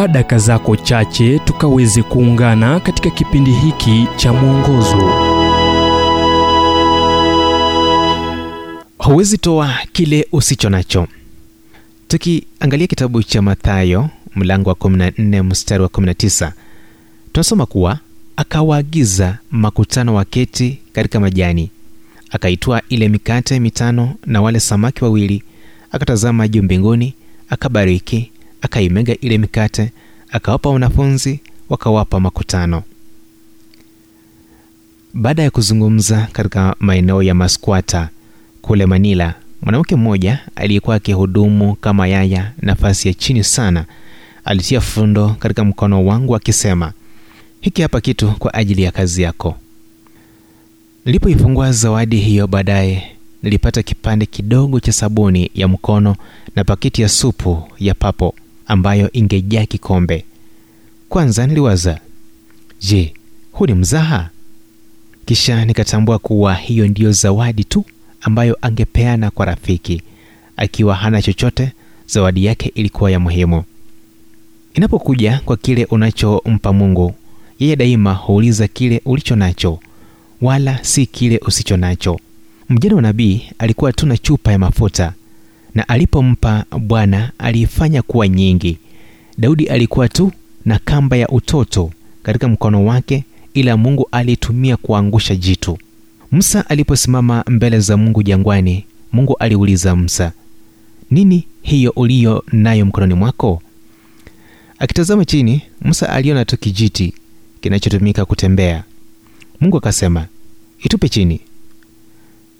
chukua daka zako chache tukaweze kuungana katika kipindi hiki cha mwongozo. Huwezi toa kile usicho nacho. Tukiangalia kitabu cha mathayo mlango wa 14 mstari wa 19 tunasoma kuwa akawaagiza makutano waketi katika majani akaitwaa ile mikate mitano na wale samaki wawili akatazama juu mbinguni akabariki akaimega ile mikate akawapa wanafunzi wakawapa makutano. Baada ya kuzungumza katika maeneo ya maskwata kule manila mwanamke mmoja aliyekuwa akihudumu kama yaya nafasi ya chini sana alitia fundo katika mkono wangu akisema hiki hapa kitu kwa ajili ya kazi yako. Nilipoifungua zawadi hiyo baadaye nilipata kipande kidogo cha sabuni ya mkono na pakiti ya supu ya papo ambayo ingejaa kikombe. Kwanza niliwaza je huu ni mzaha? Kisha nikatambua kuwa hiyo ndiyo zawadi tu ambayo angepeana kwa rafiki. Akiwa hana chochote zawadi yake ilikuwa ya muhimu. Inapokuja kwa kile unachompa mungu yeye daima huuliza kile ulicho nacho wala si kile usicho nacho. Mjane wa nabii alikuwa tu na chupa ya mafuta na alipompa bwana aliifanya kuwa nyingi. Daudi alikuwa tu na kamba ya utoto katika mkono wake ila mungu aliitumia kuangusha jitu. Musa aliposimama mbele za mungu jangwani mungu aliuliza musa nini hiyo uliyo nayo mkononi mwako? Akitazama chini musa aliona tu kijiti kinachotumika kutembea. Mungu akasema itupe chini.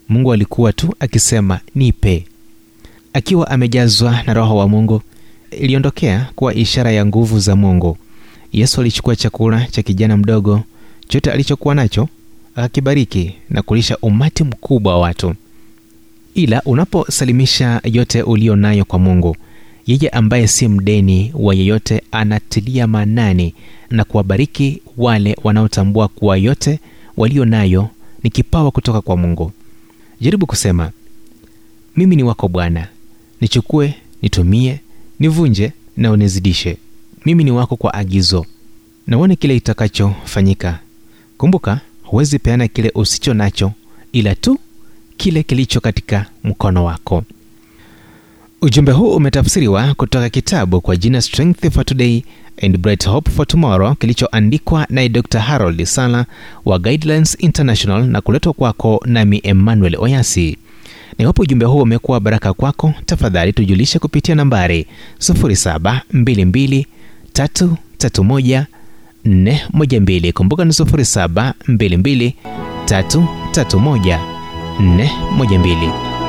Mungu alikuwa tu akisema nipe akiwa amejazwa na roho wa mungu iliondokea kuwa ishara ya nguvu za mungu. Yesu alichukua chakula cha kijana mdogo chote alichokuwa nacho akakibariki na kulisha umati mkubwa wa watu. Ila unaposalimisha yote ulio nayo kwa mungu yeye ambaye si mdeni wa yeyote anatilia maanani na kuwabariki wale wanaotambua kuwa yote walio nayo ni kipawa kutoka kwa mungu. Jaribu kusema mimi ni wako bwana nichukue nitumie nivunje na unizidishe. Mimi ni wako kwa agizo. Naone kile itakachofanyika. Kumbuka huwezi peana kile usicho nacho ila tu kile kilicho katika mkono wako. Ujumbe huu umetafsiriwa kutoka kitabu kwa jina strength for today and bright hope for tomorrow kilichoandikwa naye dr harold sala wa guidelines international na kuletwa kwako nami emmanuel oyasi iwapo ujumbe huu umekuwa baraka kwako tafadhali tujulishe kupitia nambari 722331412 kumbuka ni 722 331 412